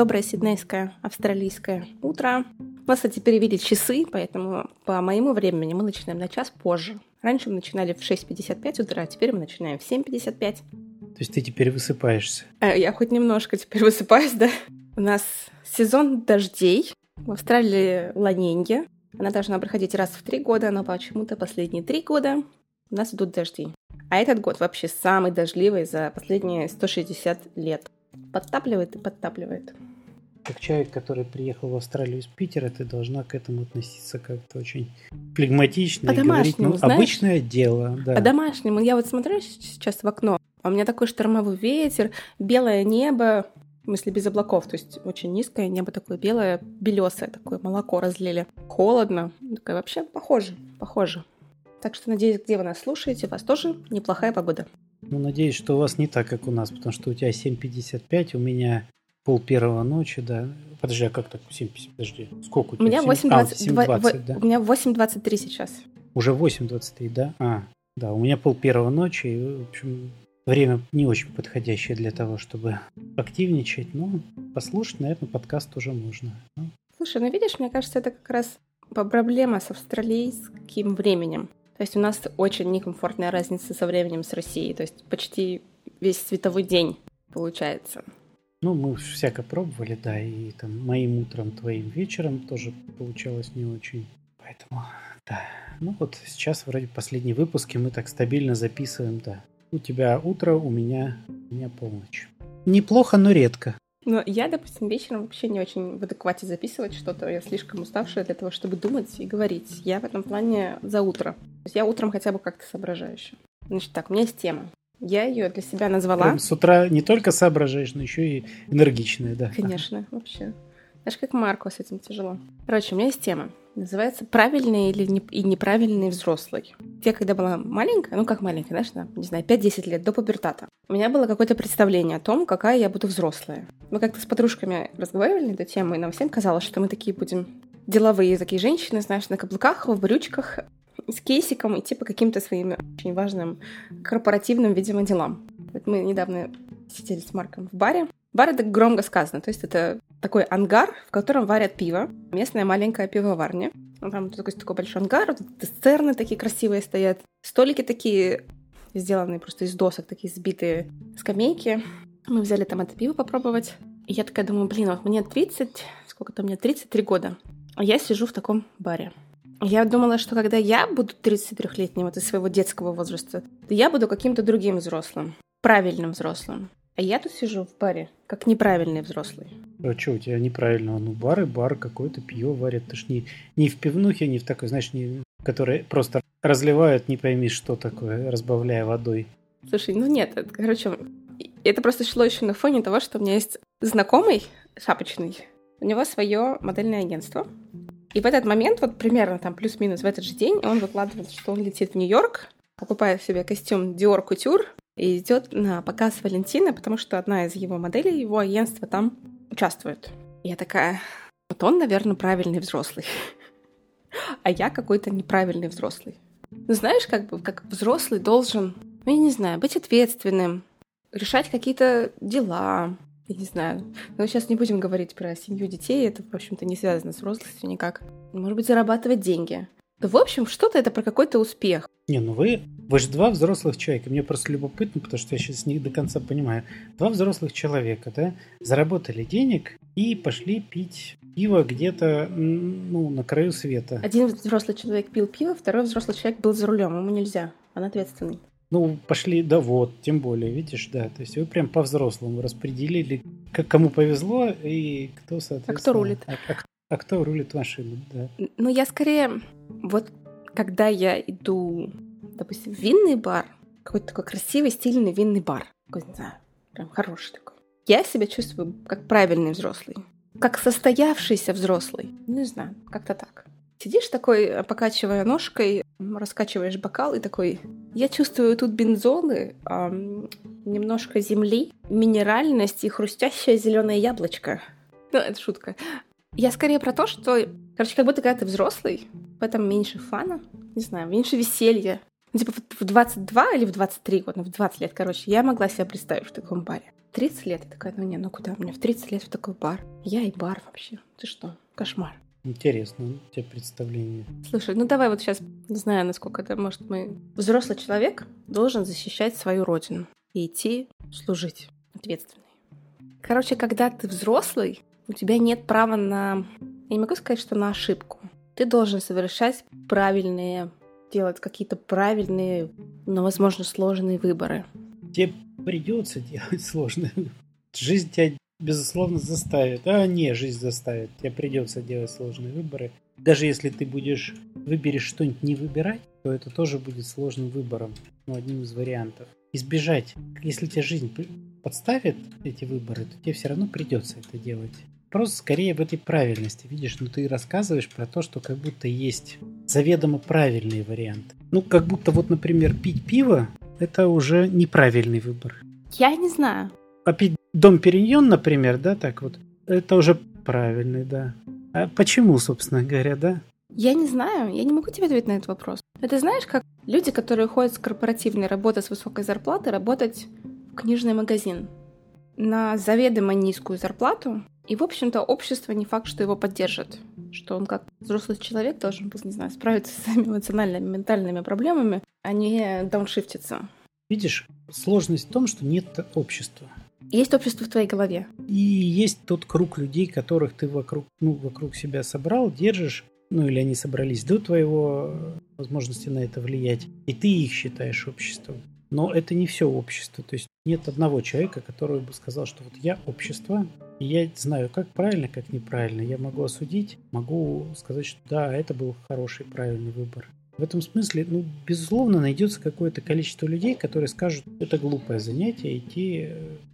Доброе сиднейское, австралийское утро. У нас, кстати, перевели часы, поэтому по моему времени мы начинаем на час позже. Раньше мы начинали в 6.55 утра, а теперь мы начинаем в 7.55. То есть ты теперь высыпаешься? Э, я хоть немножко теперь высыпаюсь, да. У нас сезон дождей. В Австралии ланенье. Она должна проходить раз в три года, но почему-то последние три года у нас идут дожди. А этот год вообще самый дождливый за последние 160 лет. Подтапливает и подтапливает. Как человек, который приехал в Австралию из Питера, ты должна к этому относиться как-то очень флегматично. По домашнему, ну, знаешь? Обычное дело, да. По домашнему. Я вот смотрю сейчас в окно, а у меня такой штормовой ветер, белое небо, в смысле без облаков, то есть очень низкое небо такое белое, белесое такое, молоко разлили. Холодно, такое вообще похоже, похоже. Так что надеюсь, где вы нас слушаете, у вас тоже неплохая погода. Ну, надеюсь, что у вас не так, как у нас, потому что у тебя 7.55, у меня пол первого ночи, да. Подожди, а как так 7.50? Подожди, сколько у тебя? У меня 8.20, а, 7.20 да? У меня 8.23 сейчас. Уже 8.23, да? А, да, у меня пол первого ночи, и, в общем, время не очень подходящее для того, чтобы активничать, но послушать, наверное, подкаст тоже можно. Ну. Слушай, ну видишь, мне кажется, это как раз проблема с австралийским временем. То есть у нас очень некомфортная разница со временем с Россией. То есть почти весь световой день получается. Ну, мы всяко пробовали, да, и там моим утром, твоим вечером тоже получалось не очень. Поэтому, да. Ну вот сейчас вроде последние выпуски мы так стабильно записываем, да. У тебя утро, у меня, у меня полночь. Неплохо, но редко. Но я, допустим, вечером вообще не очень в адеквате записывать что-то. Я слишком уставшая для того, чтобы думать и говорить. Я в этом плане за утро. То есть я утром хотя бы как-то соображаю еще. Значит так, у меня есть тема. Я ее для себя назвала. Прям с утра не только соображаешь, но еще и энергичная, да. Конечно, вообще. Знаешь, как Марко с этим тяжело. Короче, у меня есть тема. Называется «Правильный или не, и неправильный взрослый». Я когда была маленькая, ну как маленькая, знаешь, не знаю, 5-10 лет до пубертата, у меня было какое-то представление о том, какая я буду взрослая. Мы как-то с подружками разговаривали на эту тему, и нам всем казалось, что мы такие будем деловые такие женщины, знаешь, на каблуках, в брючках, с кейсиком идти по каким-то своим очень важным корпоративным, видимо, делам. Вот мы недавно сидели с Марком в баре. Бар — это громко сказано, то есть это такой ангар, в котором варят пиво. Местная маленькая пивоварня. Там такой, такой большой ангар, цистерны такие красивые стоят. Столики такие сделанные просто из досок, такие сбитые скамейки. Мы взяли там это пиво попробовать. И я такая думаю, блин, вот мне 30, сколько-то мне, 33 года. А я сижу в таком баре. Я думала, что когда я буду 33-летним, вот из своего детского возраста, то я буду каким-то другим взрослым, правильным взрослым. А я тут сижу в баре, как неправильный взрослый. А что у тебя неправильного? Ну, бар и бар, какое-то пиво варят. Ты ж не, не в пивнухе, не в такой, знаешь, не, которые просто разливают, не пойми, что такое, разбавляя водой. Слушай, ну нет, это, короче, это просто шло еще на фоне того, что у меня есть знакомый шапочный. У него свое модельное агентство. И в этот момент, вот примерно там плюс-минус в этот же день, он выкладывает, что он летит в Нью-Йорк, покупает себе костюм Dior Couture и идет на показ Валентина, потому что одна из его моделей, его агентства там участвует. Я такая, вот он, наверное, правильный взрослый. А я какой-то неправильный взрослый. Ну, знаешь, как бы, как взрослый должен, ну, я не знаю, быть ответственным, решать какие-то дела, я не знаю. Но сейчас не будем говорить про семью детей, это, в общем-то, не связано с взрослостью никак. Может быть, зарабатывать деньги. В общем, что-то это про какой-то успех. Не, ну вы, вы же два взрослых человека. Мне просто любопытно, потому что я сейчас не до конца понимаю. Два взрослых человека, да, заработали денег и пошли пить пиво где-то, ну, на краю света. Один взрослый человек пил пиво, второй взрослый человек был за рулем. Ему нельзя. Он ответственный. Ну, пошли, да вот, тем более, видишь, да. То есть вы прям по-взрослому распределили, как кому повезло и кто, соответственно... А кто рулит? А, а, а кто рулит машину, да. Ну, я скорее... Вот когда я иду, допустим, в винный бар, какой-то такой красивый, стильный винный бар, какой, не знаю, прям хороший такой, я себя чувствую как правильный взрослый, как состоявшийся взрослый. Не знаю, как-то так. Сидишь такой, покачивая ножкой, раскачиваешь бокал и такой, я чувствую тут бензолы, эм, немножко земли, минеральность и хрустящее зеленое яблочко. Ну, это шутка. Я скорее про то, что Короче, как будто когда ты взрослый, в этом меньше фана, не знаю, меньше веселья. Ну, типа в 22 или в 23 года, ну, в 20 лет, короче, я могла себя представить в таком баре. 30 лет, я такая, ну не, ну куда мне в 30 лет в такой бар? Я и бар вообще. Ты что? Кошмар. Интересно, у тебя представление. Слушай, ну давай вот сейчас, не знаю, насколько это может мы... Взрослый человек должен защищать свою родину и идти служить ответственный. Короче, когда ты взрослый, у тебя нет права на... Я не могу сказать, что на ошибку. Ты должен совершать правильные, делать какие-то правильные, но, возможно, сложные выборы. Тебе придется делать сложные Жизнь тебя, безусловно, заставит. А, не, жизнь заставит. Тебе придется делать сложные выборы. Даже если ты будешь выберешь что-нибудь не выбирать, то это тоже будет сложным выбором, ну, одним из вариантов. Избежать. Если тебе жизнь подставит эти выборы, то тебе все равно придется это делать. Просто скорее в этой правильности. Видишь, ну ты рассказываешь про то, что как будто есть заведомо правильные варианты. Ну, как будто вот, например, пить пиво – это уже неправильный выбор. Я не знаю. А пить дом Периньон, например, да, так вот, это уже правильный, да. А почему, собственно говоря, да? Я не знаю, я не могу тебе ответить на этот вопрос. Это знаешь, как люди, которые ходят с корпоративной работы с высокой зарплатой, работать в книжный магазин на заведомо низкую зарплату, и, в общем-то, общество не факт, что его поддержит. Что он как взрослый человек должен, не знаю, справиться с своими эмоциональными, ментальными проблемами, а не дауншифтиться. Видишь, сложность в том, что нет общества. Есть общество в твоей голове. И есть тот круг людей, которых ты вокруг, ну, вокруг себя собрал, держишь, ну или они собрались до твоего возможности на это влиять, и ты их считаешь обществом. Но это не все общество. То есть нет одного человека, который бы сказал, что вот я общество, и я знаю, как правильно, как неправильно. Я могу осудить, могу сказать, что да, это был хороший, правильный выбор. В этом смысле, ну, безусловно, найдется какое-то количество людей, которые скажут, это глупое занятие, идти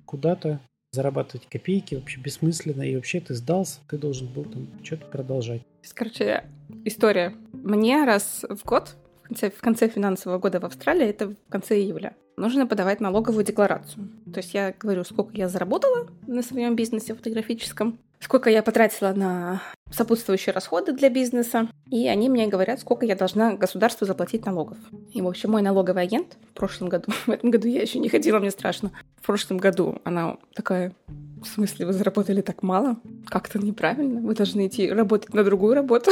куда-то зарабатывать копейки вообще бессмысленно, и вообще ты сдался, ты должен был там что-то продолжать. Короче, история. Мне раз в год конце, в конце финансового года в Австралии, это в конце июля, нужно подавать налоговую декларацию. То есть я говорю, сколько я заработала на своем бизнесе фотографическом, сколько я потратила на сопутствующие расходы для бизнеса, и они мне говорят, сколько я должна государству заплатить налогов. И, в общем, мой налоговый агент в прошлом году, в этом году я еще не ходила, мне страшно, в прошлом году она такая, в смысле, вы заработали так мало? Как-то неправильно, вы должны идти работать на другую работу,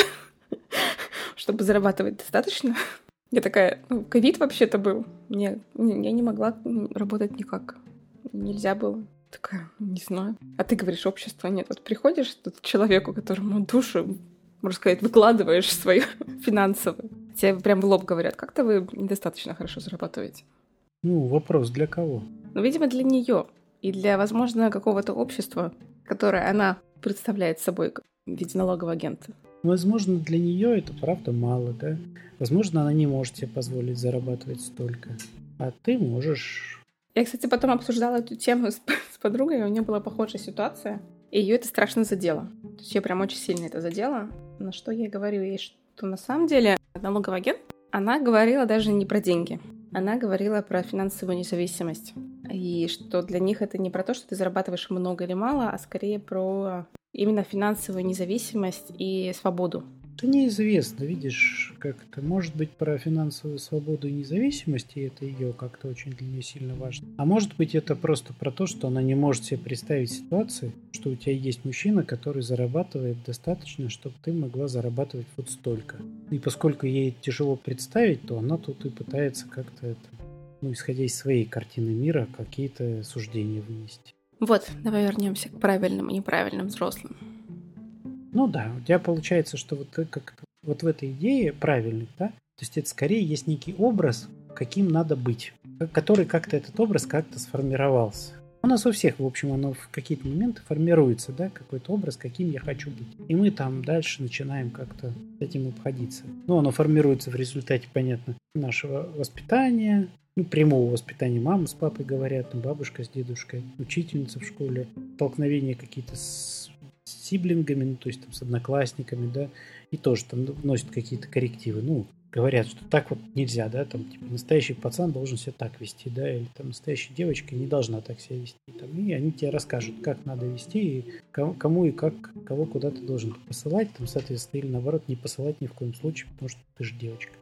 чтобы зарабатывать достаточно. Я такая, ну, ковид вообще-то был. Мне, я не могла работать никак. Нельзя было. Такая, не знаю. А ты говоришь, общество нет. Вот приходишь тут к человеку, которому душу, можно сказать, выкладываешь свою финансовую. Тебе прям в лоб говорят, как-то вы недостаточно хорошо зарабатываете. Ну, вопрос для кого? Ну, видимо, для нее. И для, возможно, какого-то общества, которое она представляет собой в виде налогового агента. Возможно, для нее это правда мало, да? Возможно, она не может себе позволить зарабатывать столько. А ты можешь... Я, кстати, потом обсуждала эту тему с, с подругой, и у нее была похожая ситуация. И ее это страшно задело. То есть ее прям очень сильно это задело. На что я говорю ей, что на самом деле налоговый агент, она говорила даже не про деньги. Она говорила про финансовую независимость. И что для них это не про то, что ты зарабатываешь много или мало, а скорее про именно финансовую независимость и свободу. Это неизвестно, видишь, как это может быть про финансовую свободу и независимость, и это ее как-то очень для нее сильно важно. А может быть это просто про то, что она не может себе представить ситуацию, что у тебя есть мужчина, который зарабатывает достаточно, чтобы ты могла зарабатывать вот столько. И поскольку ей тяжело представить, то она тут и пытается как-то это, ну, исходя из своей картины мира, какие-то суждения вынести. Вот, давай вернемся к правильным и неправильным взрослым. Ну да, у тебя получается, что вот как вот в этой идее правильный, да, то есть это скорее есть некий образ, каким надо быть, который как-то этот образ как-то сформировался. У нас у всех, в общем, оно в какие-то моменты формируется, да, какой-то образ, каким я хочу быть. И мы там дальше начинаем как-то с этим обходиться. Ну, оно формируется в результате, понятно, нашего воспитания, ну, прямого воспитания. Мама с папой говорят, бабушка с дедушкой, учительница в школе, столкновения какие-то с сиблингами, ну, то есть там с одноклассниками, да, и тоже там вносят какие-то коррективы. Ну, говорят, что так вот нельзя, да, там, типа, настоящий пацан должен себя так вести, да, или там настоящая девочка не должна так себя вести, там, и они тебе расскажут, как надо вести, и кому и как, кого куда ты должен посылать, там, соответственно, или наоборот, не посылать ни в коем случае, потому что ты же девочка.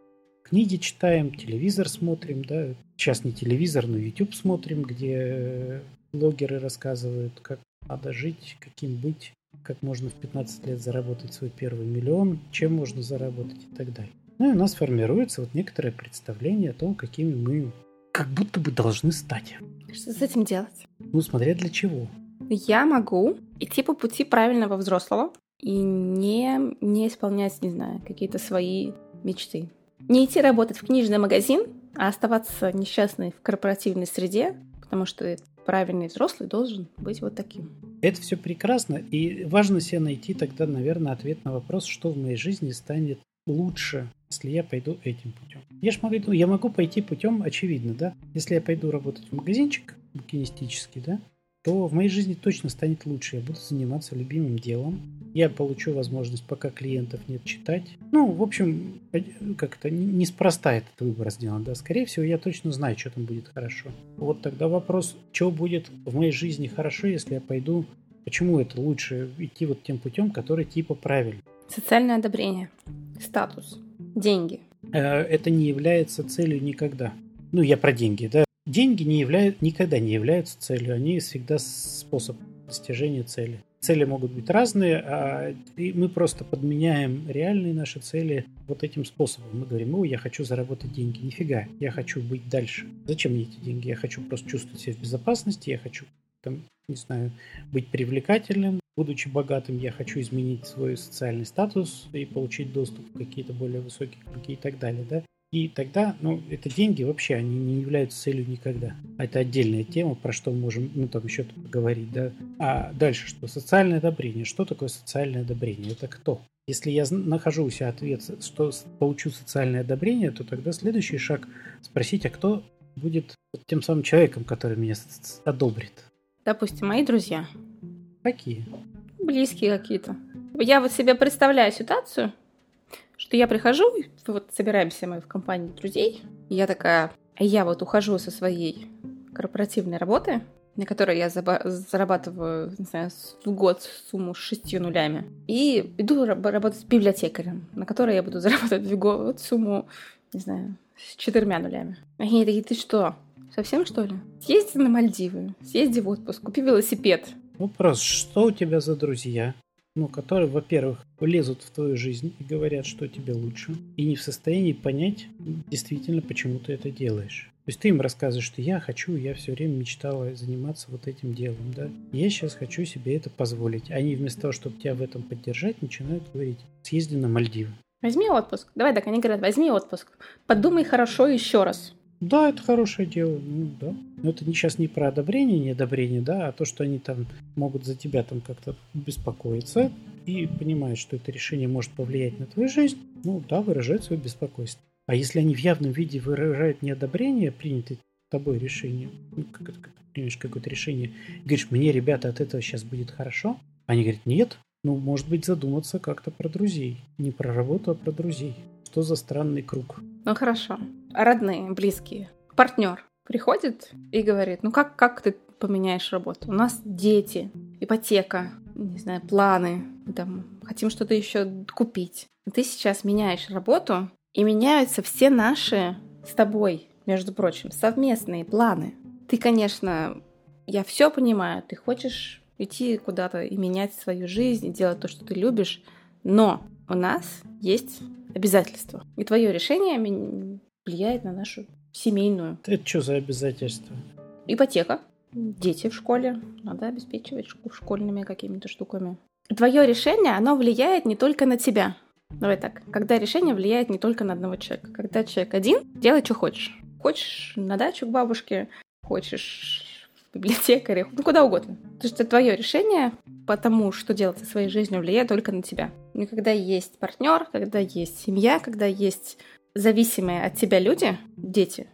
Книги читаем, телевизор смотрим, да, сейчас не телевизор, но YouTube смотрим, где блогеры рассказывают, как надо жить, каким быть, как можно в 15 лет заработать свой первый миллион, чем можно заработать и так далее. Ну и у нас формируется вот некоторое представление о том, какими мы как будто бы должны стать. Что с этим делать? Ну, смотря для чего. Я могу идти по пути правильного взрослого и не, не исполнять, не знаю, какие-то свои мечты. Не идти работать в книжный магазин, а оставаться несчастной в корпоративной среде, потому что правильный взрослый должен быть вот таким. Это все прекрасно, и важно себе найти тогда, наверное, ответ на вопрос, что в моей жизни станет лучше, если я пойду этим путем. Я ж могу, я могу пойти путем, очевидно, да. Если я пойду работать в магазинчик букинистический, да, то в моей жизни точно станет лучше. Я буду заниматься любимым делом. Я получу возможность, пока клиентов нет, читать. Ну, в общем, как-то неспроста этот выбор сделан. Да? Скорее всего, я точно знаю, что там будет хорошо. Вот тогда вопрос, что будет в моей жизни хорошо, если я пойду Почему это лучше идти вот тем путем, который типа правильный? Социальное одобрение, статус, деньги. Э, это не является целью никогда. Ну, я про деньги, да. Деньги не являют, никогда не являются целью, они всегда способ достижения цели. Цели могут быть разные, а мы просто подменяем реальные наши цели вот этим способом. Мы говорим, о, я хочу заработать деньги. Нифига, я хочу быть дальше. Зачем мне эти деньги? Я хочу просто чувствовать себя в безопасности, я хочу там, не знаю, быть привлекательным. Будучи богатым, я хочу изменить свой социальный статус и получить доступ в какие-то более высокие круги и так далее, да. И тогда, ну, это деньги вообще, они не являются целью никогда. Это отдельная тема, про что мы можем, ну, там еще поговорить, да. А дальше что? Социальное одобрение. Что такое социальное одобрение? Это кто? Если я нахожу у себя ответ, что получу социальное одобрение, то тогда следующий шаг спросить, а кто будет тем самым человеком, который меня одобрит. Допустим, мои друзья. Какие? Близкие какие-то. Я вот себе представляю ситуацию, что я прихожу, вот собираемся мы в компании друзей, и я такая, я вот ухожу со своей корпоративной работы, на которой я зарабатываю, не знаю, в год сумму с шестью нулями, и иду работать с библиотекарем, на которой я буду зарабатывать в год сумму, не знаю, с четырьмя нулями. Они такие, ты что, Совсем что ли? Съезди на Мальдивы, съезди в отпуск, купи велосипед. Вопрос, что у тебя за друзья? Ну, которые, во-первых, влезут в твою жизнь и говорят, что тебе лучше, и не в состоянии понять действительно, почему ты это делаешь. То есть ты им рассказываешь, что я хочу, я все время мечтала заниматься вот этим делом, да. Я сейчас хочу себе это позволить. Они вместо того, чтобы тебя в этом поддержать, начинают говорить, съезди на Мальдивы. Возьми отпуск. Давай так, они говорят, возьми отпуск. Подумай хорошо еще раз. Да, это хорошее дело, ну да. Но это не сейчас не про одобрение, не одобрение, да, а то, что они там могут за тебя там как-то беспокоиться и понимают, что это решение может повлиять на твою жизнь, ну да, выражают свое беспокойство. А если они в явном виде выражают неодобрение принятое тобой решение, ну, как как примешь какое-то решение, говоришь, мне, ребята, от этого сейчас будет хорошо, они говорят, нет, ну, может быть, задуматься как-то про друзей. Не про работу, а про друзей. Что за странный круг? Ну хорошо. Родные, близкие. Партнер приходит и говорит, ну как, как ты поменяешь работу? У нас дети, ипотека, не знаю, планы, там хотим что-то еще купить. Ты сейчас меняешь работу, и меняются все наши с тобой, между прочим, совместные планы. Ты, конечно, я все понимаю, ты хочешь идти куда-то и менять свою жизнь, и делать то, что ты любишь, но у нас есть обязательства. И твое решение влияет на нашу семейную. Это что за обязательства? Ипотека. Дети в школе. Надо обеспечивать школьными какими-то штуками. Твое решение, оно влияет не только на тебя. Давай так. Когда решение влияет не только на одного человека. Когда человек один, делай, что хочешь. Хочешь на дачу к бабушке, хочешь в библиотекаре, ну куда угодно. Потому что твое решение по тому, что делать со своей жизнью, влияет только на тебя. И когда есть партнер, когда есть семья, когда есть зависимые от тебя люди, дети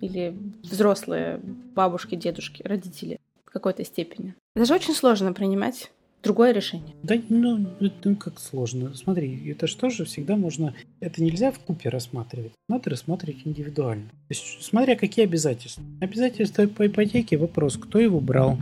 или взрослые бабушки, дедушки, родители в какой-то степени. Это же очень сложно принимать другое решение. Да, ну, ну как сложно. Смотри, это же всегда можно... Это нельзя в купе рассматривать. Надо рассматривать индивидуально. То есть, смотря какие обязательства. Обязательства по ипотеке, вопрос, кто его брал,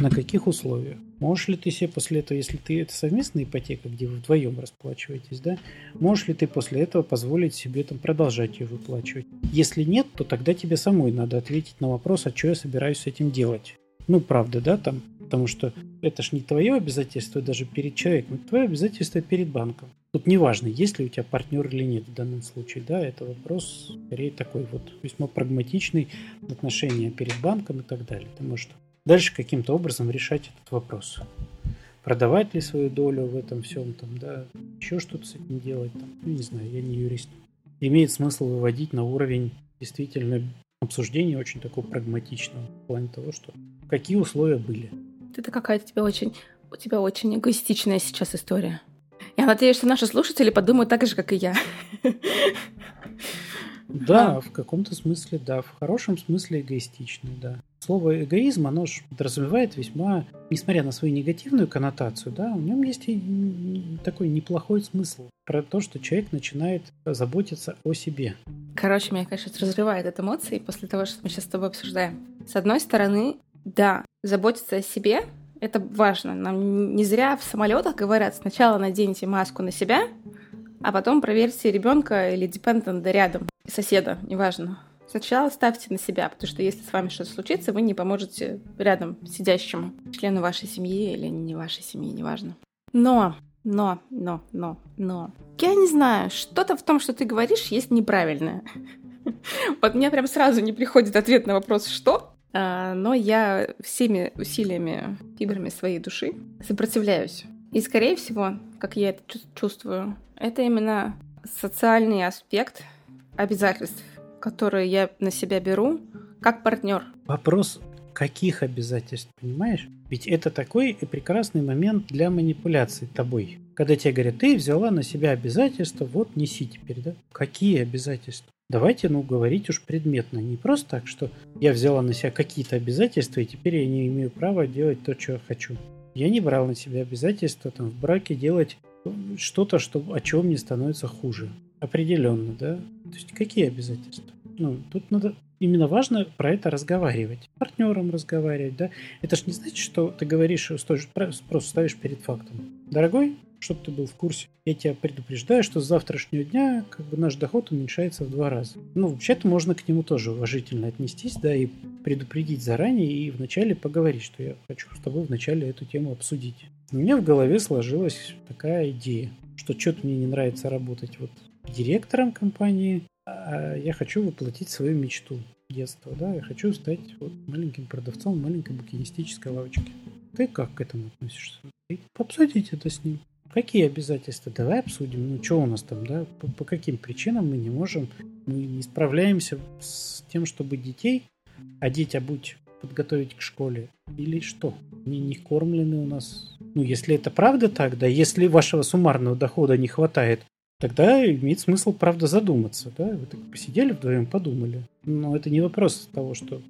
на каких условиях. Можешь ли ты себе после этого, если ты это совместная ипотека, где вы вдвоем расплачиваетесь, да, можешь ли ты после этого позволить себе там продолжать ее выплачивать? Если нет, то тогда тебе самой надо ответить на вопрос, а что я собираюсь с этим делать. Ну, правда, да, там, потому что это ж не твое обязательство даже перед человеком, это твое обязательство перед банком. Тут неважно, есть ли у тебя партнер или нет в данном случае, да, это вопрос скорее такой вот весьма прагматичный отношения перед банком и так далее. Ты можешь дальше каким-то образом решать этот вопрос. Продавать ли свою долю в этом всем, там, да, еще что-то с этим делать, там, ну, не знаю, я не юрист. Имеет смысл выводить на уровень действительно обсуждения очень такого прагматичного в плане того, что какие условия были. Это какая-то тебе очень, у тебя очень эгоистичная сейчас история. Я надеюсь, что наши слушатели подумают так же, как и я. Да, а. в каком-то смысле, да. В хорошем смысле эгоистичный, да. Слово эгоизм, оно же подразумевает весьма, несмотря на свою негативную коннотацию, да, в нем есть и такой неплохой смысл про то, что человек начинает заботиться о себе. Короче, меня, конечно, разрывает от эмоций после того, что мы сейчас с тобой обсуждаем. С одной стороны, да, заботиться о себе — это важно. Нам не зря в самолетах говорят, сначала наденьте маску на себя, а потом проверьте ребенка или депендента рядом, соседа, неважно. Сначала ставьте на себя, потому что если с вами что-то случится, вы не поможете рядом сидящему члену вашей семьи или не вашей семьи, неважно. Но, но, но, но, но. Я не знаю, что-то в том, что ты говоришь, есть неправильное. Вот мне прям сразу не приходит ответ на вопрос «что?», а, но я всеми усилиями, фибрами своей души сопротивляюсь. И, скорее всего, как я это чувствую, это именно социальный аспект обязательств, которые я на себя беру как партнер. Вопрос каких обязательств, понимаешь? Ведь это такой прекрасный момент для манипуляции тобой. Когда тебе говорят, ты взяла на себя обязательства, вот неси теперь, да? Какие обязательства? Давайте, ну, говорить уж предметно. Не просто так, что я взяла на себя какие-то обязательства, и теперь я не имею права делать то, что я хочу. Я не брал на себя обязательства там, в браке делать что-то, что, о чем мне становится хуже. Определенно, да? То есть какие обязательства? Ну, тут надо именно важно про это разговаривать. Партнером разговаривать, да? Это ж не значит, что ты говоришь, просто ставишь перед фактом. Дорогой, чтобы ты был в курсе. Я тебя предупреждаю, что с завтрашнего дня как бы наш доход уменьшается в два раза. Ну, вообще-то можно к нему тоже уважительно отнестись, да, и предупредить заранее, и вначале поговорить, что я хочу с тобой вначале эту тему обсудить. У меня в голове сложилась такая идея, что что-то мне не нравится работать вот директором компании, а я хочу воплотить свою мечту детства, да, я хочу стать вот маленьким продавцом маленькой букинистической лавочки. Ты как к этому относишься? Обсудить это с ним. Какие обязательства? Давай обсудим. Ну, что у нас там, да? По, по каким причинам мы не можем, мы не справляемся с тем, чтобы детей одеть, обуть, подготовить к школе? Или что? Не, не кормлены у нас? Ну, если это правда так, да, если вашего суммарного дохода не хватает, тогда имеет смысл, правда, задуматься, да? Вы так посидели вдвоем, подумали. Но это не вопрос того, что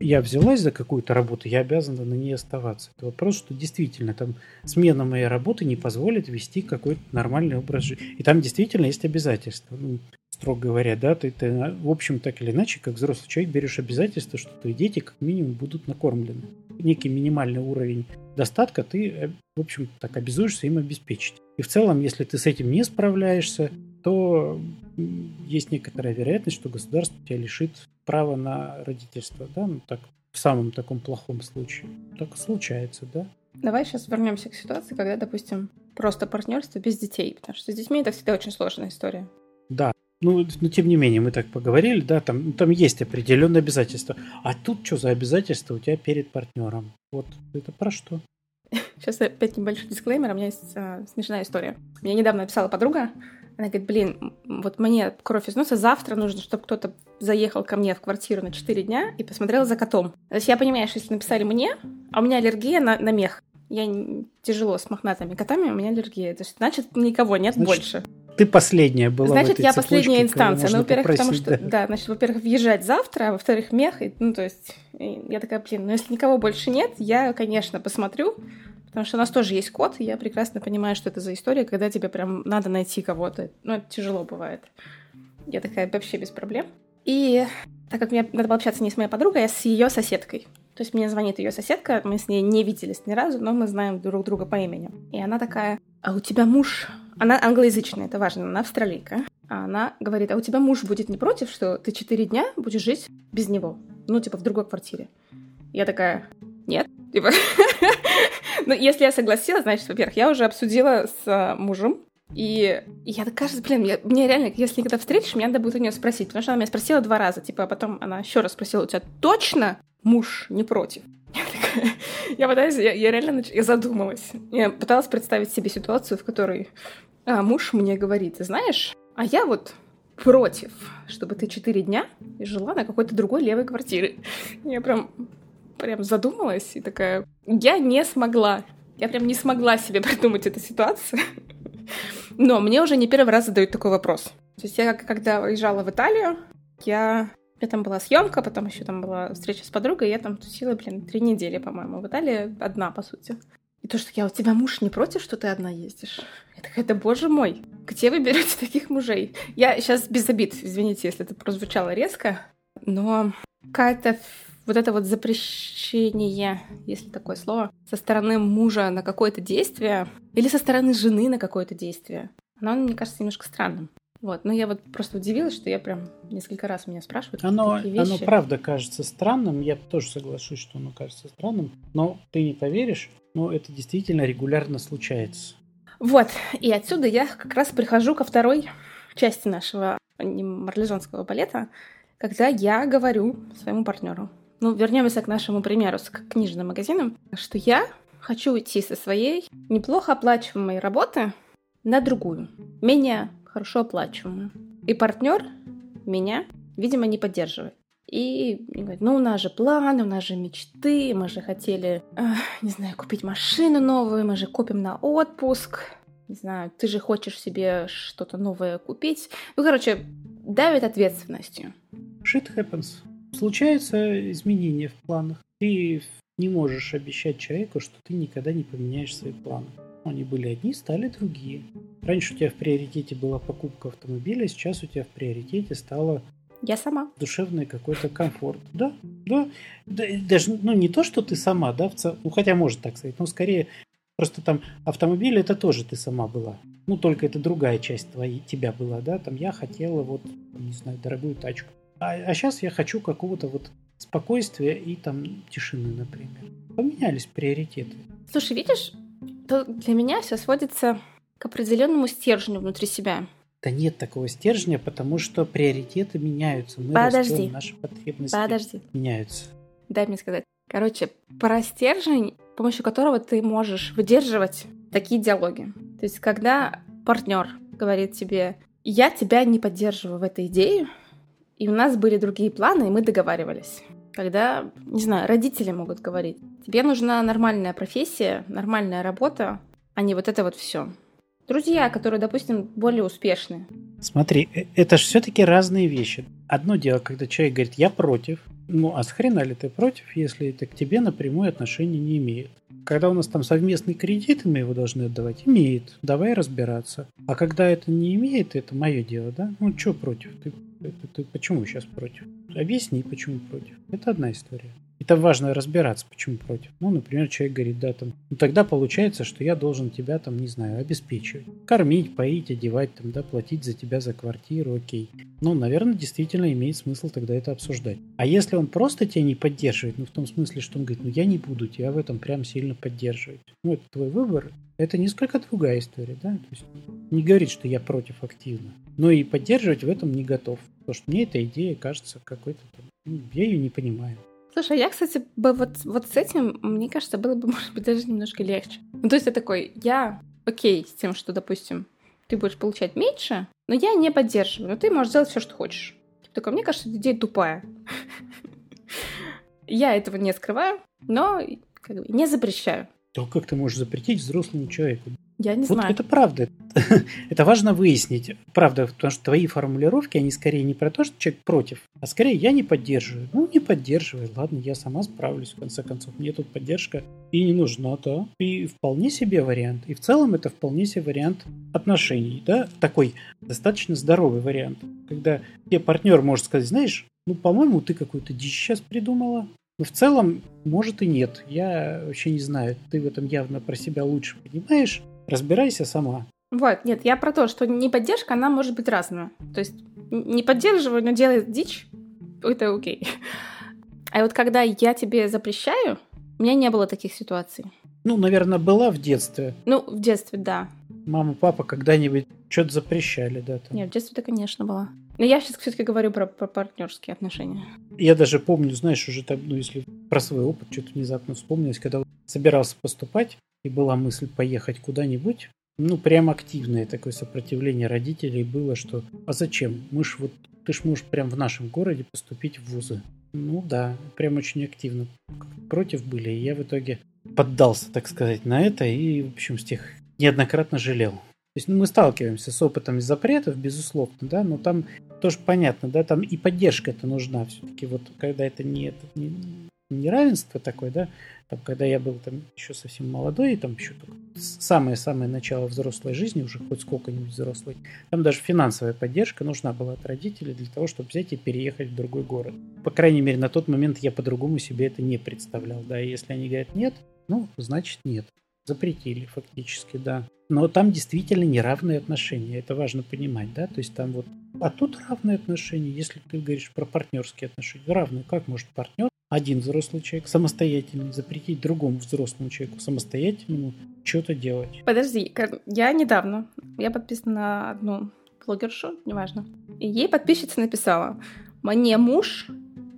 я взялась за какую-то работу, я обязана на ней оставаться. Это вопрос, что действительно там смена моей работы не позволит вести какой-то нормальный образ жизни. И там действительно есть обязательства. Ну, строго говоря, да, ты, ты, в общем, так или иначе, как взрослый человек, берешь обязательство, что твои дети как минимум будут накормлены. Некий минимальный уровень достатка ты, э, в общем, так обязуешься им обеспечить. И в целом, если ты с этим не справляешься, то есть некоторая вероятность, что государство тебя лишит права на родительство, да, ну так, в самом таком плохом случае. Так случается, да. Давай сейчас вернемся к ситуации, когда, допустим, просто партнерство без детей, потому что с детьми это всегда очень сложная история. Да, ну, но тем не менее, мы так поговорили, да, там, там есть определенные обязательства. А тут что за обязательства у тебя перед партнером? Вот это про что? Сейчас опять небольшой дисклеймер, у меня есть а, смешная история. Мне недавно написала подруга, она говорит, блин, вот мне кровь из носа, завтра нужно, чтобы кто-то заехал ко мне в квартиру на 4 дня и посмотрел за котом. То есть я понимаю, что если написали мне, а у меня аллергия на, на мех, я тяжело с мохнатыми котами, у меня аллергия. То есть, значит, никого нет значит, больше. Ты последняя была Значит, я последняя инстанция. Ну, во-первых, потому что, да. да, значит, во-первых, въезжать завтра, а во-вторых, мех. И, ну, то есть, я такая, блин, ну, если никого больше нет, я, конечно, посмотрю, Потому что у нас тоже есть кот, и я прекрасно понимаю, что это за история, когда тебе прям надо найти кого-то. Ну, это тяжело бывает. Я такая вообще без проблем. И так как мне надо было общаться не с моей подругой, а с ее соседкой. То есть мне звонит ее соседка, мы с ней не виделись ни разу, но мы знаем друг друга по имени. И она такая, а у тебя муж... Она англоязычная, это важно, она австралийка. А она говорит, а у тебя муж будет не против, что ты четыре дня будешь жить без него? Ну, типа, в другой квартире. Я такая, нет. Типа, ну, если я согласилась, значит, во-первых, я уже обсудила с а, мужем, и я так кажется, блин, я, мне реально, если когда встретишь, мне надо будет у нее спросить, потому что она меня спросила два раза, типа, а потом она еще раз спросила, у тебя точно муж не против? Я пытаюсь, я, я реально нач... я задумалась. Я пыталась представить себе ситуацию, в которой а, муж мне говорит, знаешь, а я вот против, чтобы ты четыре дня жила на какой-то другой левой квартире. Я прям, прям задумалась и такая, я не смогла. Я прям не смогла себе придумать эту ситуацию. Но мне уже не первый раз задают такой вопрос. То есть я, когда уезжала в Италию, я... Меня там была съемка, потом еще там была встреча с подругой, я там тусила, блин, три недели, по-моему, в Италии одна, по сути. И то, что я, у тебя муж не против, что ты одна ездишь? Я такая, да боже мой, где вы берете таких мужей? Я сейчас без обид, извините, если это прозвучало резко, но какая-то вот это вот запрещение, если такое слово, со стороны мужа на какое-то действие или со стороны жены на какое-то действие, оно, мне кажется, немножко странным. Вот, но я вот просто удивилась, что я прям несколько раз меня спрашивают. Оно, такие вещи. оно правда кажется странным, я тоже соглашусь, что оно кажется странным, но ты не поверишь, но это действительно регулярно случается. Вот, и отсюда я как раз прихожу ко второй части нашего марлезонского балета, когда я говорю своему партнеру, ну, вернемся к нашему примеру с книжным магазином, что я хочу уйти со своей неплохо оплачиваемой работы на другую, менее хорошо оплачиваемую. И партнер меня, видимо, не поддерживает. И говорит, ну у нас же планы, у нас же мечты, мы же хотели, э, не знаю, купить машину новую, мы же копим на отпуск, не знаю, ты же хочешь себе что-то новое купить. Ну, короче, давит ответственностью. Shit happens. Случаются изменения в планах. Ты не можешь обещать человеку, что ты никогда не поменяешь свои планы. Они были одни, стали другие. Раньше у тебя в приоритете была покупка автомобиля, сейчас у тебя в приоритете стало я сама. Душевный какой-то комфорт. Да, да. да даже, ну, не то, что ты сама, да, в цел... ну, хотя может так сказать, но скорее просто там автомобиль это тоже ты сама была. Ну, только это другая часть твоей, тебя была, да, там я хотела вот, не знаю, дорогую тачку. А, а сейчас я хочу какого-то вот спокойствия и там тишины, например. Поменялись приоритеты. Слушай, видишь, то для меня все сводится к определенному стержню внутри себя. Да нет такого стержня, потому что приоритеты меняются. Мы Подожди. растем, наши потребности Подожди. меняются. Дай мне сказать. Короче, про стержень, с помощью которого ты можешь выдерживать такие диалоги. То есть, когда партнер говорит тебе, я тебя не поддерживаю в этой идее, и у нас были другие планы, и мы договаривались. Когда, не знаю, родители могут говорить, тебе нужна нормальная профессия, нормальная работа, а не вот это вот все. Друзья, которые, допустим, более успешны. Смотри, э, это же все-таки разные вещи. Одно дело, когда человек говорит, я против, ну, а с хрена ли ты против, если это к тебе напрямую отношения не имеет? Когда у нас там совместный кредит, и мы его должны отдавать, имеет. Давай разбираться. А когда это не имеет, это мое дело, да? Ну, что против? Ты это, ты почему сейчас против? Объясни, почему против. Это одна история. Это важно разбираться, почему против. Ну, например, человек говорит, да, там, ну тогда получается, что я должен тебя там, не знаю, обеспечивать. Кормить, поить, одевать, там, да, платить за тебя за квартиру, окей. Ну, наверное, действительно имеет смысл тогда это обсуждать. А если он просто тебя не поддерживает, ну, в том смысле, что он говорит, ну, я не буду тебя в этом прям сильно поддерживать. Ну, это твой выбор, это несколько другая история, да? То есть не говорит, что я против активно, но и поддерживать в этом не готов. Потому что мне эта идея кажется какой-то... Ну, я ее не понимаю. Слушай, я, кстати, бы вот, вот с этим, мне кажется, было бы, может быть, даже немножко легче. Ну, то есть я такой, я окей с тем, что, допустим, ты будешь получать меньше, но я не поддерживаю. Но ты можешь делать все, что хочешь. Только мне кажется, эта идея тупая. Я этого не скрываю, но не запрещаю. То как ты можешь запретить взрослому человеку? Я не вот знаю. Это правда. это важно выяснить. Правда, потому что твои формулировки, они скорее не про то, что человек против, а скорее я не поддерживаю. Ну, не поддерживай, ладно, я сама справлюсь, в конце концов. Мне тут поддержка и не нужна, да. И вполне себе вариант. И в целом это вполне себе вариант отношений, да. Такой достаточно здоровый вариант. Когда тебе партнер может сказать, знаешь, ну, по-моему, ты какую-то дичь сейчас придумала. Но в целом, может и нет. Я вообще не знаю. Ты в этом явно про себя лучше понимаешь. Разбирайся сама. Вот, нет, я про то, что не поддержка, она может быть разная. То есть не поддерживаю, но делает дичь, это окей. А вот когда я тебе запрещаю, у меня не было таких ситуаций. Ну, наверное, была в детстве. Ну, в детстве, да. Мама, папа когда-нибудь что-то запрещали, да? Там. Нет, в детстве-то, конечно, была. Но я сейчас все-таки говорю про, про партнерские отношения. Я даже помню, знаешь, уже там, ну, если про свой опыт что-то внезапно вспомнилось, когда собирался поступать, и была мысль поехать куда-нибудь, ну, прям активное такое сопротивление родителей было, что «А зачем? Мы ж вот, ты ж можешь прям в нашем городе поступить в вузы». Ну да, прям очень активно против были. И я в итоге поддался, так сказать, на это и, в общем, с тех неоднократно жалел. То есть ну, мы сталкиваемся с опытом запретов, безусловно, да, но там тоже понятно, да, там и поддержка это нужна все-таки, вот когда это не, это не, неравенство такое, да, там, когда я был там еще совсем молодой, и там еще самое-самое начало взрослой жизни, уже хоть сколько-нибудь взрослой, там даже финансовая поддержка нужна была от родителей для того, чтобы взять и переехать в другой город. По крайней мере, на тот момент я по-другому себе это не представлял, да, и если они говорят нет, ну, значит нет. Запретили фактически, да. Но там действительно неравные отношения, это важно понимать, да, то есть там вот а тут равные отношения, если ты говоришь про партнерские отношения. Равные. Как может партнер, один взрослый человек, самостоятельный, запретить другому взрослому человеку самостоятельному что-то делать? Подожди, я недавно, я подписана на одну блогершу, неважно, и ей подписчица написала, мне муж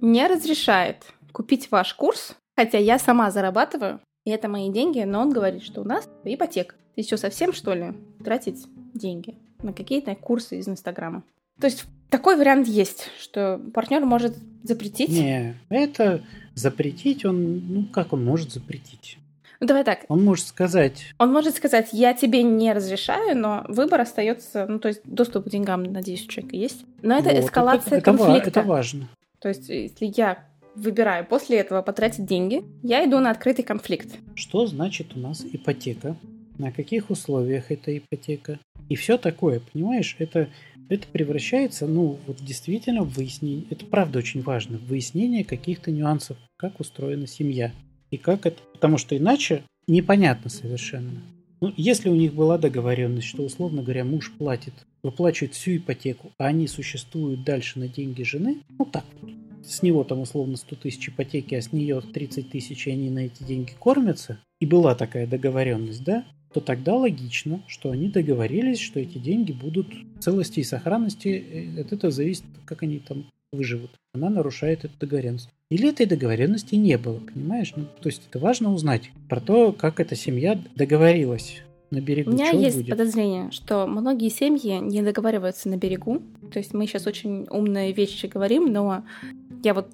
не разрешает купить ваш курс, хотя я сама зарабатываю, и это мои деньги, но он говорит, что у нас ипотека. Ты что, совсем, что ли, тратить деньги на какие-то курсы из Инстаграма? То есть такой вариант есть, что партнер может запретить. Не, это запретить он, ну как он может запретить? Ну давай так. Он может сказать. Он может сказать, я тебе не разрешаю, но выбор остается, ну то есть доступ к деньгам, надеюсь, у человека есть. Но это вот, эскалация это, это, конфликта. Это важно. То есть если я выбираю после этого потратить деньги, я иду на открытый конфликт. Что значит у нас ипотека? На каких условиях эта ипотека? И все такое, понимаешь? Это это превращается, ну, вот действительно в выяснение, это правда очень важно, в выяснение каких-то нюансов, как устроена семья. И как это, потому что иначе непонятно совершенно. Ну, если у них была договоренность, что, условно говоря, муж платит, выплачивает всю ипотеку, а они существуют дальше на деньги жены, ну так вот, с него там условно 100 тысяч ипотеки, а с нее 30 тысяч, и они на эти деньги кормятся, и была такая договоренность, да, то тогда логично, что они договорились, что эти деньги будут в целости и сохранности. От этого зависит, как они там выживут. Она нарушает эту договоренность. Или этой договоренности не было, понимаешь? Ну, то есть это важно узнать про то, как эта семья договорилась на берегу. У меня есть будет. подозрение, что многие семьи не договариваются на берегу. То есть мы сейчас очень умные вещи говорим, но я вот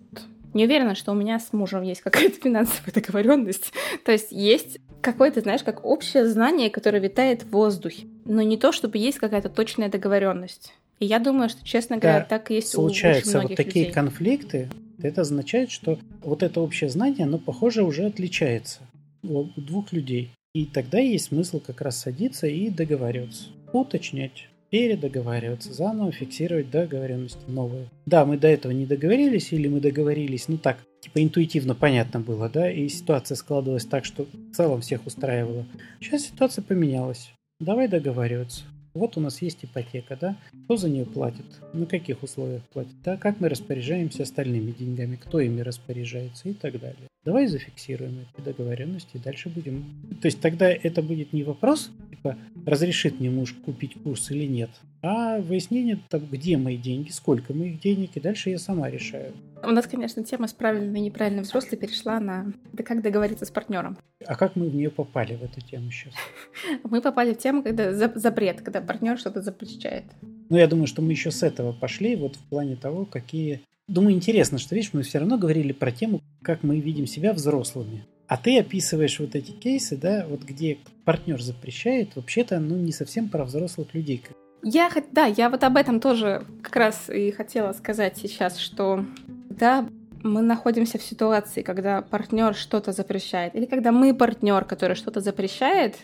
не уверена, что у меня с мужем есть какая-то финансовая договоренность. То есть есть какое-то, знаешь, как общее знание, которое витает в воздухе. Но не то, чтобы есть какая-то точная договоренность. И я думаю, что, честно говоря, да, так и есть Случаются у вот такие людей. конфликты, это означает, что вот это общее знание, оно, похоже, уже отличается у двух людей. И тогда есть смысл как раз садиться и договариваться, уточнять передоговариваться, заново фиксировать договоренности новые. Да, мы до этого не договорились, или мы договорились, ну так, типа интуитивно понятно было, да, и ситуация складывалась так, что в целом всех устраивала. Сейчас ситуация поменялась. Давай договариваться. Вот у нас есть ипотека, да? Кто за нее платит? На каких условиях платит? Да? Как мы распоряжаемся остальными деньгами? Кто ими распоряжается? И так далее. Давай зафиксируем эти договоренности и дальше будем. То есть тогда это будет не вопрос, типа, разрешит мне муж купить курс или нет, а выяснение, там, где мои деньги, сколько моих денег, и дальше я сама решаю. У нас, конечно, тема с правильным и неправильным взрослым перешла на да как договориться с партнером. А как мы в нее попали, в эту тему сейчас? Мы попали в тему, когда запрет, когда партнер что-то запрещает. Ну, я думаю, что мы еще с этого пошли, вот в плане того, какие... Думаю, интересно, что, видишь, мы все равно говорили про тему, как мы видим себя взрослыми. А ты описываешь вот эти кейсы, да, вот где партнер запрещает, вообще-то, ну, не совсем про взрослых людей. Я, да, я вот об этом тоже как раз и хотела сказать сейчас, что да, мы находимся в ситуации, когда партнер что-то запрещает, или когда мы партнер, который что-то запрещает,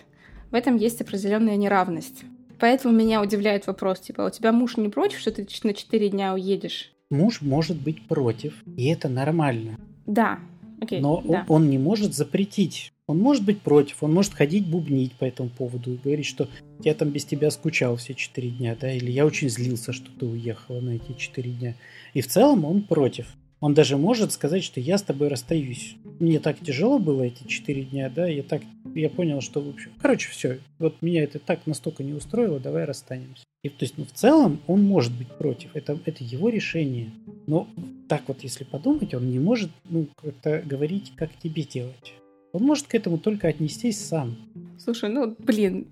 в этом есть определенная неравность. Поэтому меня удивляет вопрос, типа, у тебя муж не против, что ты на 4 дня уедешь? Муж может быть против, и это нормально. Да, окей. Но да. он, он не может запретить. Он может быть против, он может ходить бубнить по этому поводу и говорить, что я там без тебя скучал все 4 дня, да, или я очень злился, что ты уехала на эти 4 дня. И в целом он против. Он даже может сказать, что я с тобой расстаюсь. Мне так тяжело было эти четыре дня, да, я так, я понял, что, в общем, короче, все, вот меня это так настолько не устроило, давай расстанемся. И, то есть, ну, в целом он может быть против, это, это его решение. Но так вот, если подумать, он не может, ну, как-то говорить, как тебе делать. Он может к этому только отнестись сам. Слушай, ну, блин,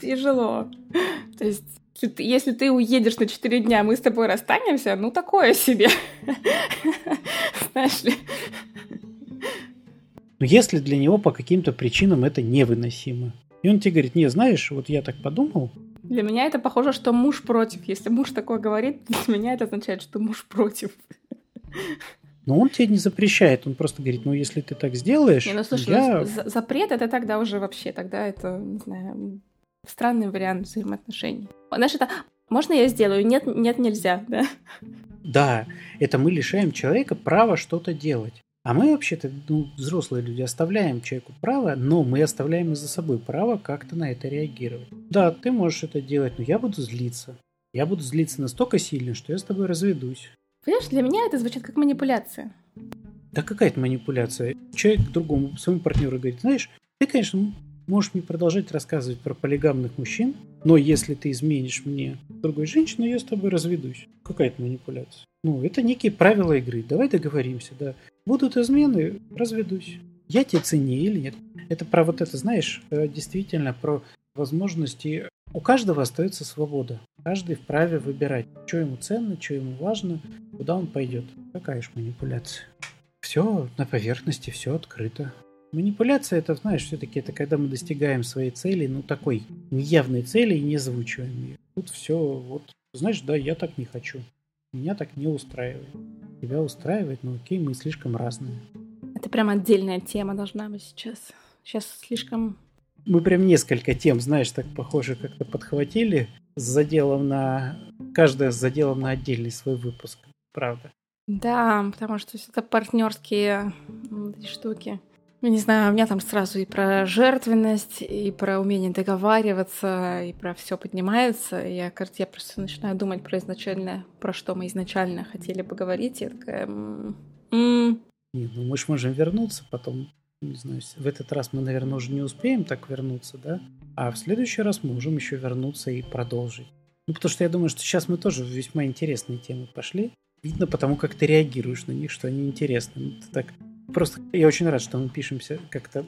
тяжело. То есть если ты, уедешь на 4 дня, мы с тобой расстанемся, ну такое себе. Знаешь ли. Но если для него по каким-то причинам это невыносимо. И он тебе говорит, не, знаешь, вот я так подумал. Для меня это похоже, что муж против. Если муж такое говорит, для меня это означает, что муж против. Но он тебе не запрещает, он просто говорит, ну если ты так сделаешь, не, ну слушай, я... ну, запрет это тогда уже вообще, тогда это, не знаю, странный вариант взаимоотношений. Знаешь, это можно я сделаю? Нет, нет, нельзя, да? Да, это мы лишаем человека права что-то делать. А мы вообще-то, ну, взрослые люди, оставляем человеку право, но мы оставляем и за собой право как-то на это реагировать. Да, ты можешь это делать, но я буду злиться. Я буду злиться настолько сильно, что я с тобой разведусь. Понимаешь, для меня это звучит как манипуляция. Да какая это манипуляция? Человек другому, своему партнеру говорит, знаешь, ты, конечно, Можешь мне продолжать рассказывать про полигамных мужчин, но если ты изменишь мне другой женщиной, я с тобой разведусь. Какая-то манипуляция. Ну, это некие правила игры. Давай договоримся, да. Будут измены, разведусь. Я тебе цене или нет. Это про вот это, знаешь, э, действительно про возможности. У каждого остается свобода. Каждый вправе выбирать, что ему ценно, что ему важно, куда он пойдет. Какая же манипуляция. Все на поверхности, все открыто. Манипуляция это, знаешь, все-таки это когда мы достигаем своей цели, ну такой неявной цели и не озвучиваем ее. Тут все вот, знаешь, да, я так не хочу. Меня так не устраивает. Тебя устраивает, но окей, мы слишком разные. Это прям отдельная тема должна быть сейчас. Сейчас слишком... Мы прям несколько тем, знаешь, так похоже как-то подхватили с заделом на... Каждая с заделом на отдельный свой выпуск. Правда. Да, потому что это партнерские штуки. Ну, не знаю, у меня там сразу и про жертвенность, и про умение договариваться, и про все поднимается. Я, я просто начинаю думать про изначально, про что мы изначально хотели бы говорить. Я такая... М-м-м. Не, ну мы же можем вернуться потом. Не знаю, в этот раз мы, наверное, уже не успеем так вернуться, да? А в следующий раз мы можем еще вернуться и продолжить. Ну, потому что я думаю, что сейчас мы тоже в весьма интересные темы пошли. Видно потому, как ты реагируешь на них, что они интересны. Ну, ты так Просто я очень рад, что мы пишемся как-то.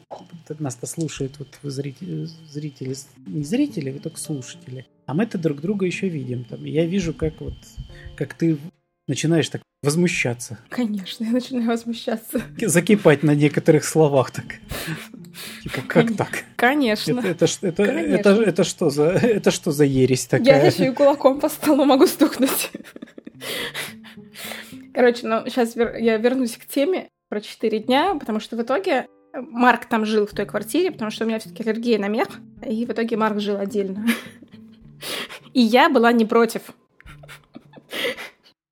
Нас-то слушают вот зрители, зрители, не зрители, вы только слушатели. А мы-то друг друга еще видим. Там, я вижу, как вот, как ты начинаешь так возмущаться. Конечно, я начинаю возмущаться. Закипать на некоторых словах так. Типа, как так? Конечно. Это, это, это, это, это, что за, это что за ересь такая? Я еще и кулаком по столу могу стукнуть. Короче, ну сейчас я вернусь к теме про 4 дня, потому что в итоге Марк там жил в той квартире, потому что у меня все-таки аллергия на мех, и в итоге Марк жил отдельно. И я была не против.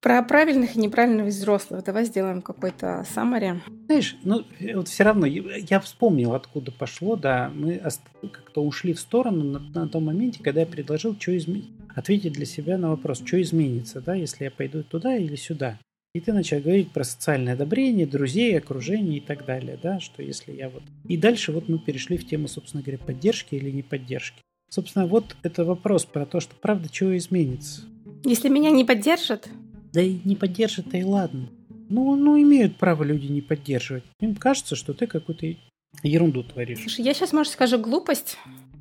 Про правильных и неправильных взрослых. Давай сделаем какой-то саммари. Знаешь, ну вот все равно я вспомнил, откуда пошло, да, мы как-то ушли в сторону на, на том моменте, когда я предложил, что изменить, ответить для себя на вопрос, что изменится, да, если я пойду туда или сюда. И ты начал говорить про социальное одобрение, друзей, окружение и так далее, да, что если я вот... И дальше вот мы перешли в тему, собственно говоря, поддержки или не поддержки. Собственно, вот это вопрос про то, что правда чего изменится. Если меня не поддержат? Да и не поддержат, да и ладно. Ну, ну, имеют право люди не поддерживать. Им кажется, что ты какую-то ерунду творишь. Слушай, я сейчас, может, скажу глупость,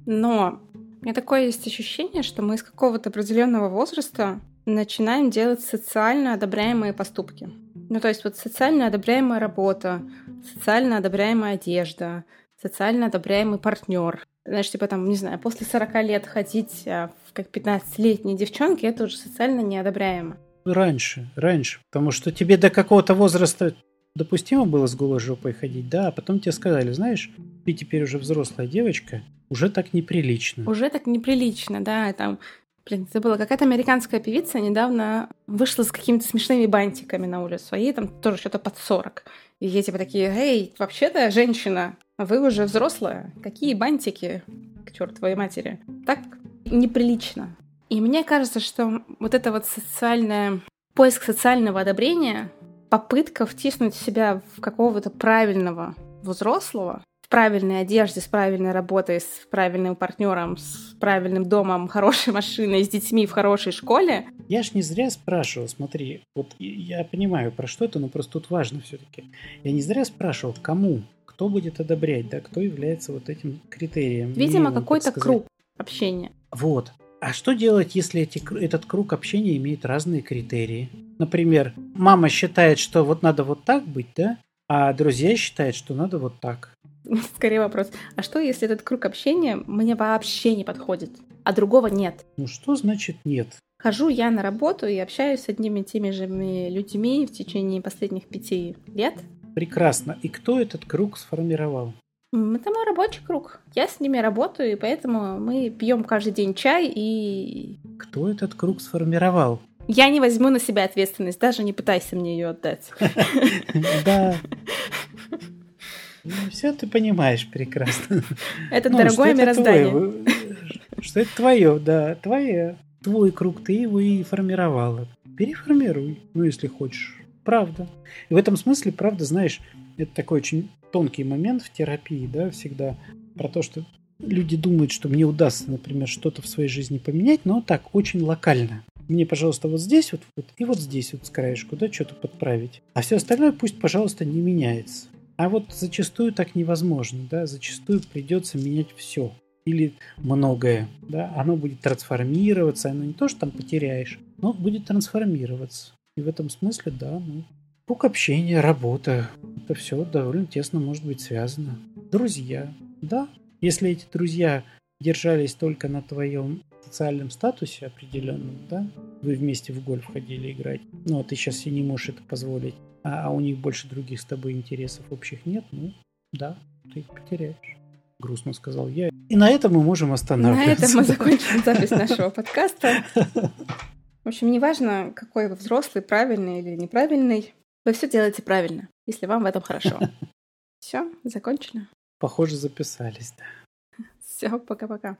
но у меня такое есть ощущение, что мы из какого-то определенного возраста начинаем делать социально одобряемые поступки. Ну, то есть вот социально одобряемая работа, социально одобряемая одежда, социально одобряемый партнер. Знаешь, типа там, не знаю, после 40 лет ходить а, как 15-летней девчонки, это уже социально неодобряемо. Раньше, раньше. Потому что тебе до какого-то возраста допустимо было с голой жопой ходить, да, а потом тебе сказали, знаешь, ты теперь уже взрослая девочка, уже так неприлично. Уже так неприлично, да, там Блин, это была какая-то американская певица недавно вышла с какими-то смешными бантиками на улицу, а ей там тоже что-то под 40. И ей типа такие, эй, вообще-то женщина, вы уже взрослая, какие бантики, к чертовой матери. Так неприлично. И мне кажется, что вот это вот социальное, поиск социального одобрения, попытка втиснуть себя в какого-то правильного взрослого, правильной одежде, с правильной работой, с правильным партнером, с правильным домом, хорошей машиной, с детьми в хорошей школе. Я ж не зря спрашивал, смотри, вот я понимаю, про что это, но просто тут важно все-таки. Я не зря спрашивал, кому, кто будет одобрять, да, кто является вот этим критерием. Видимо, какой-то круг общения. Вот. А что делать, если эти, этот круг общения имеет разные критерии? Например, мама считает, что вот надо вот так быть, да? А друзья считают, что надо вот так. Скорее вопрос. А что, если этот круг общения мне вообще не подходит, а другого нет? Ну что значит нет? Хожу я на работу и общаюсь с одними и теми же людьми в течение последних пяти лет. Прекрасно. И кто этот круг сформировал? Это мой рабочий круг. Я с ними работаю, и поэтому мы пьем каждый день чай и... Кто этот круг сформировал? Я не возьму на себя ответственность, даже не пытайся мне ее отдать. Да. Ну, все ты понимаешь прекрасно. Это ну, дорогое мироздание. что это твое, да, твое. Твой круг, ты его и формировала. Переформируй, ну, если хочешь. Правда. И в этом смысле, правда, знаешь, это такой очень тонкий момент в терапии, да, всегда про то, что люди думают, что мне удастся, например, что-то в своей жизни поменять, но так, очень локально. Мне, пожалуйста, вот здесь вот, вот и вот здесь вот с краешку, да, что-то подправить. А все остальное пусть, пожалуйста, не меняется. А вот зачастую так невозможно, да, зачастую придется менять все или многое, да, оно будет трансформироваться, оно не то, что там потеряешь, но будет трансформироваться. И в этом смысле, да, ну, круг общения, работа, это все довольно тесно может быть связано. Друзья, да, если эти друзья держались только на твоем социальном статусе определенном, да, вы вместе в гольф ходили играть, ну, а ты сейчас себе не можешь это позволить, а у них больше других с тобой интересов общих нет, ну да, ты их потеряешь. Грустно сказал я. И на этом мы можем останавливаться. На этом мы закончим запись нашего подкаста. В общем, неважно, какой вы взрослый, правильный или неправильный, вы все делаете правильно, если вам в этом хорошо. Все, закончено. Похоже, записались, да. Все, пока-пока.